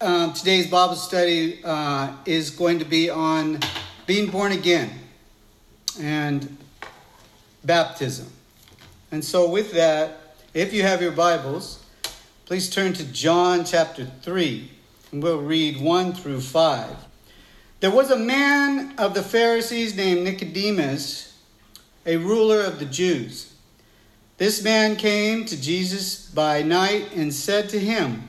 Um, today's Bible study uh, is going to be on being born again and baptism. And so, with that, if you have your Bibles, please turn to John chapter 3, and we'll read 1 through 5. There was a man of the Pharisees named Nicodemus, a ruler of the Jews. This man came to Jesus by night and said to him,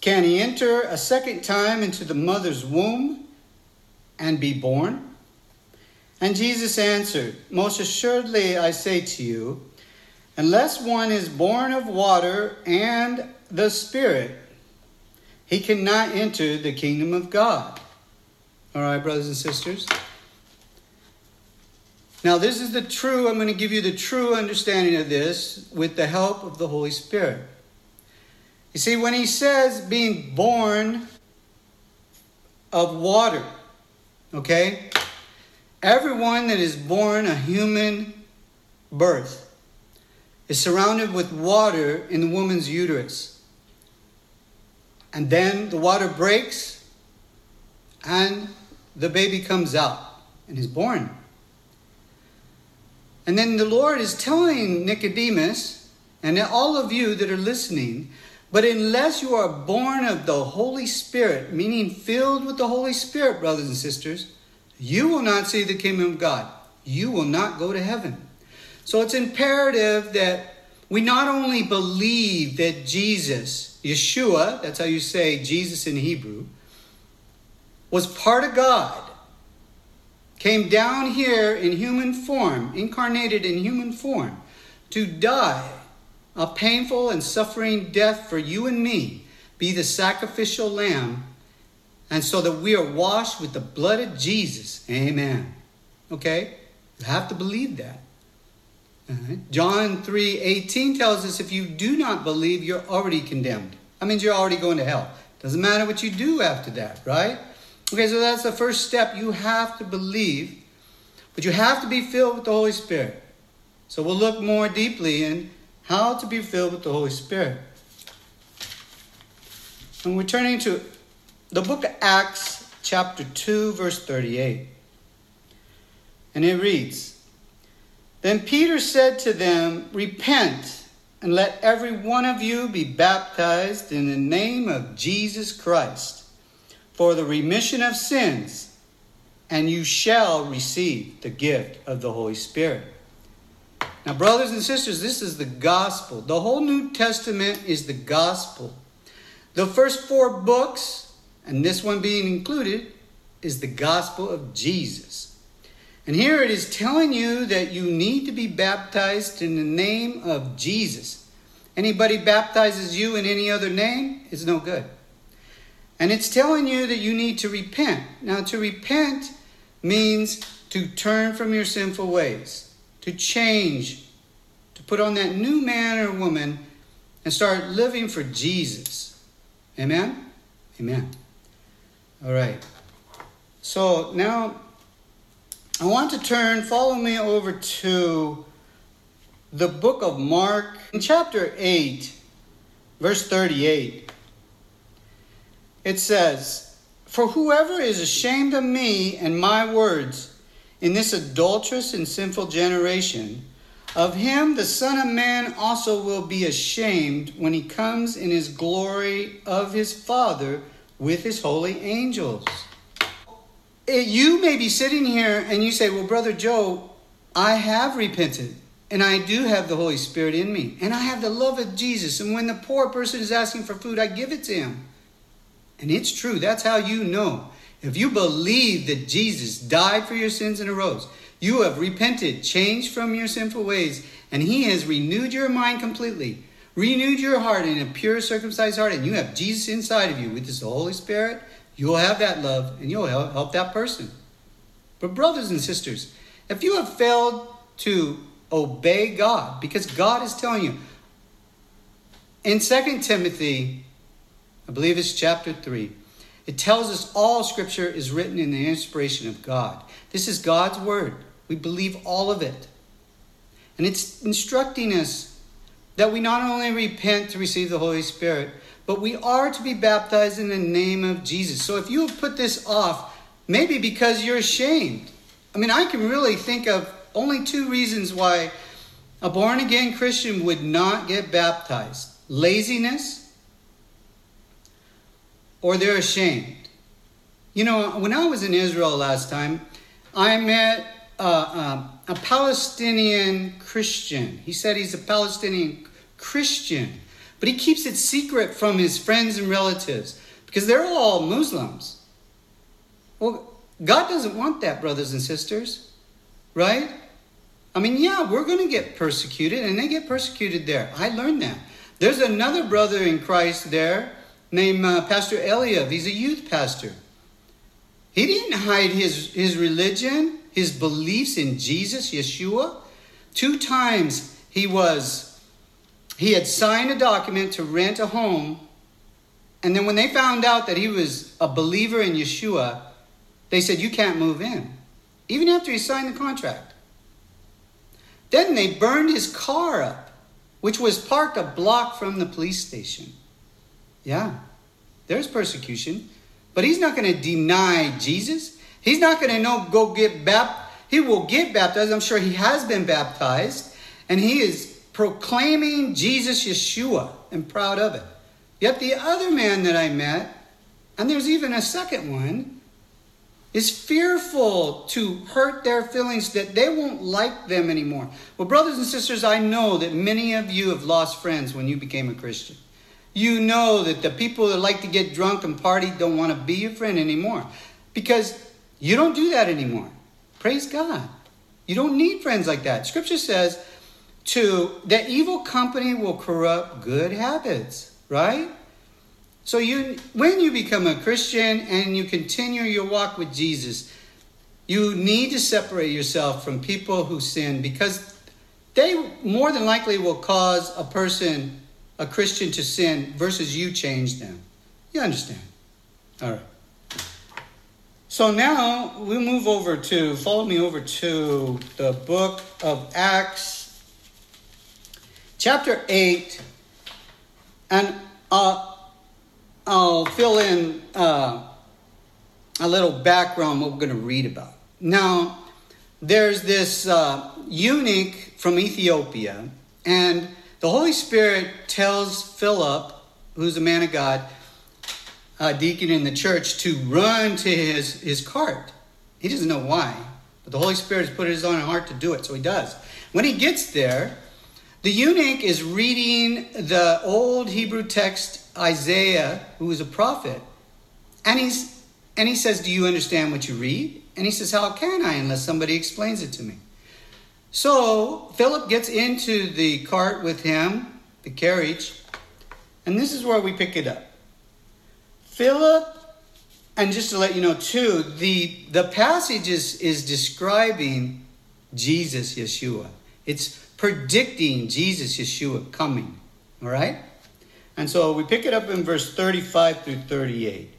Can he enter a second time into the mother's womb and be born? And Jesus answered, Most assuredly I say to you, unless one is born of water and the Spirit, he cannot enter the kingdom of God. All right, brothers and sisters? Now, this is the true, I'm going to give you the true understanding of this with the help of the Holy Spirit. You see, when he says being born of water, okay, everyone that is born a human birth is surrounded with water in the woman's uterus. And then the water breaks and the baby comes out and is born. And then the Lord is telling Nicodemus and all of you that are listening, but unless you are born of the Holy Spirit, meaning filled with the Holy Spirit, brothers and sisters, you will not see the kingdom of God. You will not go to heaven. So it's imperative that we not only believe that Jesus, Yeshua, that's how you say Jesus in Hebrew, was part of God came down here in human form, incarnated in human form, to die a painful and suffering death for you and me, be the sacrificial lamb, and so that we are washed with the blood of Jesus. Amen. Okay? You have to believe that. Uh-huh. John 3 18 tells us if you do not believe, you're already condemned. That means you're already going to hell. Doesn't matter what you do after that, right? Okay, so that's the first step. You have to believe, but you have to be filled with the Holy Spirit. So we'll look more deeply in how to be filled with the Holy Spirit. And we're turning to the book of Acts, chapter 2, verse 38. And it reads Then Peter said to them, Repent, and let every one of you be baptized in the name of Jesus Christ for the remission of sins, and you shall receive the gift of the Holy Spirit. Now, brothers and sisters, this is the gospel. The whole New Testament is the gospel. The first four books, and this one being included, is the gospel of Jesus. And here it is telling you that you need to be baptized in the name of Jesus. Anybody baptizes you in any other name is no good. And it's telling you that you need to repent. Now, to repent means to turn from your sinful ways, to change, to put on that new man or woman and start living for Jesus. Amen? Amen. All right. So now I want to turn, follow me over to the book of Mark, in chapter 8, verse 38 it says, For whoever is ashamed of me and my words in this adulterous and sinful generation, of him the Son of Man also will be ashamed when he comes in his glory of his Father with his holy angels. Eh, you may be sitting here and you say, Well, Brother Joe, I have repented and I do have the Holy Spirit in me and I have the love of Jesus. And when the poor person is asking for food, I give it to him. And it's true. That's how you know. If you believe that Jesus died for your sins and arose, you have repented, changed from your sinful ways, and He has renewed your mind completely, renewed your heart in a pure, circumcised heart, and you have Jesus inside of you with His Holy Spirit, you'll have that love and you'll help, help that person. But, brothers and sisters, if you have failed to obey God, because God is telling you, in 2 Timothy, I believe it's chapter 3, it tells us all scripture is written in the inspiration of God. This is God's word. We believe all of it. And it's instructing us that we not only repent to receive the Holy Spirit, but we are to be baptized in the name of Jesus. So if you have put this off, maybe because you're ashamed. I mean, I can really think of only two reasons why a born again Christian would not get baptized laziness or they're ashamed. You know, when I was in Israel last time, I met uh, uh, a Palestinian Christian. He said he's a Palestinian Christian, but he keeps it secret from his friends and relatives because they're all Muslims. Well, God doesn't want that, brothers and sisters, right? I mean, yeah, we're going to get persecuted, and they get persecuted there. I learned that. There's another brother in Christ there named uh, Pastor Eliav. He's a youth pastor. He didn't hide his, his religion, his beliefs in Jesus, Yeshua. Two times he was, he had signed a document to rent a home. And then when they found out that he was a believer in Yeshua, they said, You can't move in. Even after he signed the contract. Then they burned his car up, which was parked a block from the police station. Yeah, there's persecution. But he's not going to deny Jesus. He's not going to no go get baptized. He will get baptized. I'm sure he has been baptized. And he is proclaiming Jesus Yeshua and proud of it. Yet the other man that I met, and there's even a second one, is fearful to hurt their feelings that they won't like them anymore. Well, brothers and sisters, I know that many of you have lost friends when you became a Christian. You know that the people that like to get drunk and party don't want to be your friend anymore because you don't do that anymore. Praise God. You don't need friends like that. Scripture says to that evil company will corrupt good habits, right? So you when you become a Christian and you continue your walk with Jesus, you need to separate yourself from people who sin because they more than likely will cause a person a Christian to sin versus you change them. You understand? All right. So now we move over to, follow me over to the book of Acts, chapter 8, and uh, I'll fill in uh, a little background what we're going to read about. Now, there's this uh, eunuch from Ethiopia, and the Holy Spirit tells Philip, who's a man of God, a deacon in the church, to run to his, his cart. He doesn't know why, but the Holy Spirit has put his own heart to do it, so he does. When he gets there, the eunuch is reading the old Hebrew text, Isaiah, who is a prophet, and he's and he says, Do you understand what you read? And he says, How can I unless somebody explains it to me? So Philip gets into the cart with him, the carriage, and this is where we pick it up. Philip, and just to let you know too, the, the passage is, is describing Jesus Yeshua. It's predicting Jesus Yeshua coming. All right? And so we pick it up in verse 35 through 38.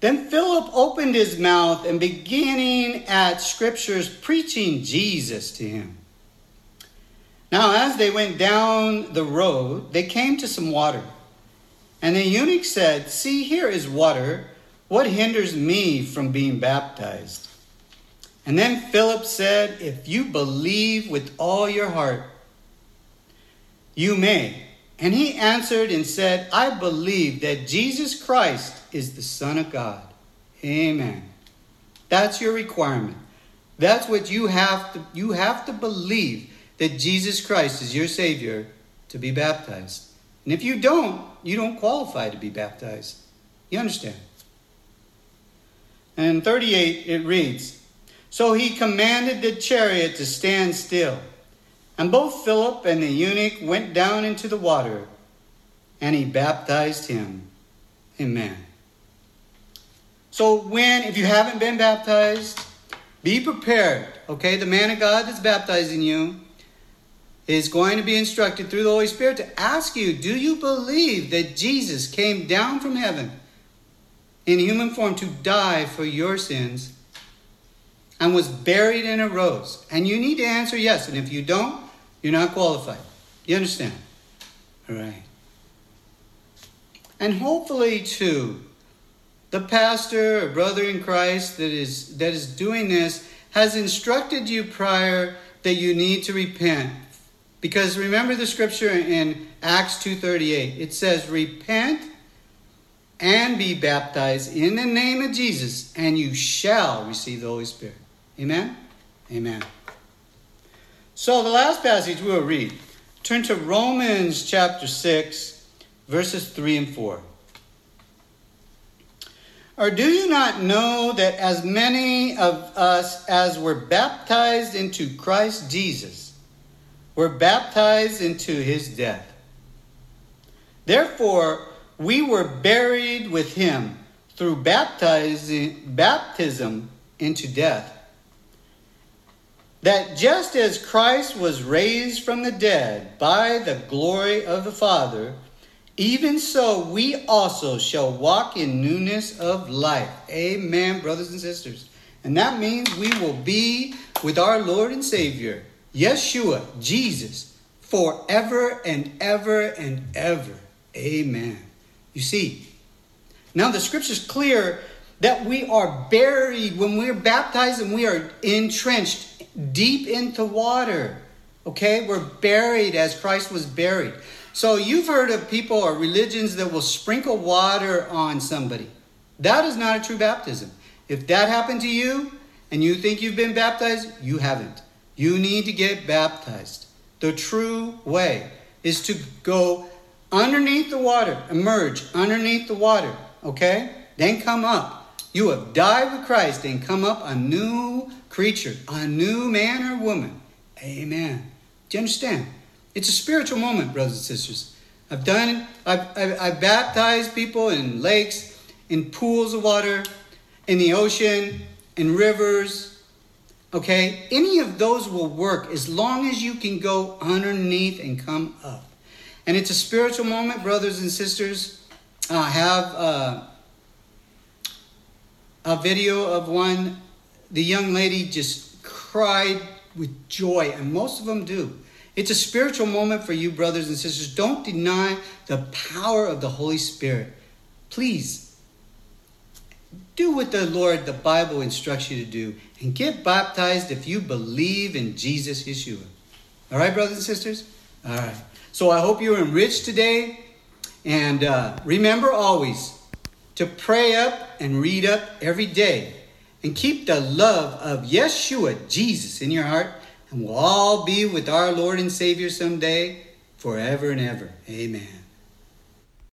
Then Philip opened his mouth and beginning at scriptures, preaching Jesus to him. Now, as they went down the road, they came to some water. And the eunuch said, See, here is water. What hinders me from being baptized? And then Philip said, If you believe with all your heart, you may. And he answered and said, I believe that Jesus Christ is the Son of God. Amen. That's your requirement. That's what you have to you have to believe that Jesus Christ is your savior to be baptized. And if you don't, you don't qualify to be baptized. You understand? And 38 it reads, So he commanded the chariot to stand still. And both Philip and the eunuch went down into the water, and he baptized him. Amen. So when, if you haven't been baptized, be prepared. Okay, the man of God that's baptizing you is going to be instructed through the Holy Spirit to ask you, do you believe that Jesus came down from heaven in human form to die for your sins and was buried and arose? And you need to answer yes. And if you don't, you're not qualified. You understand? All right. And hopefully, too, the pastor or brother in Christ that is that is doing this has instructed you prior that you need to repent. Because remember the scripture in Acts 2:38. It says repent and be baptized in the name of Jesus and you shall receive the Holy Spirit. Amen. Amen. So the last passage we'll read. Turn to Romans chapter 6 verses 3 and 4. Or do you not know that as many of us as were baptized into Christ Jesus were baptized into his death? Therefore, we were buried with him through baptism into death. That just as Christ was raised from the dead by the glory of the Father, even so, we also shall walk in newness of life. Amen, brothers and sisters. And that means we will be with our Lord and Savior, Yeshua, Jesus, forever and ever and ever. Amen. You see, now the scripture is clear that we are buried when we're baptized and we are entrenched deep into water. Okay? We're buried as Christ was buried. So you've heard of people or religions that will sprinkle water on somebody. That is not a true baptism. If that happened to you and you think you've been baptized, you haven't. You need to get baptized. The true way is to go underneath the water, emerge underneath the water, okay? Then come up. You have died with Christ and come up a new creature, a new man or woman. Amen. Do you understand? It's a spiritual moment, brothers and sisters. I've done, I've, I've, I've baptized people in lakes, in pools of water, in the ocean, in rivers. Okay? Any of those will work as long as you can go underneath and come up. And it's a spiritual moment, brothers and sisters. I have uh, a video of one, the young lady just cried with joy, and most of them do. It's a spiritual moment for you, brothers and sisters. Don't deny the power of the Holy Spirit. Please do what the Lord, the Bible instructs you to do, and get baptized if you believe in Jesus Yeshua. All right, brothers and sisters? All right. So I hope you're enriched today. And uh, remember always to pray up and read up every day. And keep the love of Yeshua, Jesus, in your heart and we'll all be with our Lord and Savior someday, forever and ever. Amen.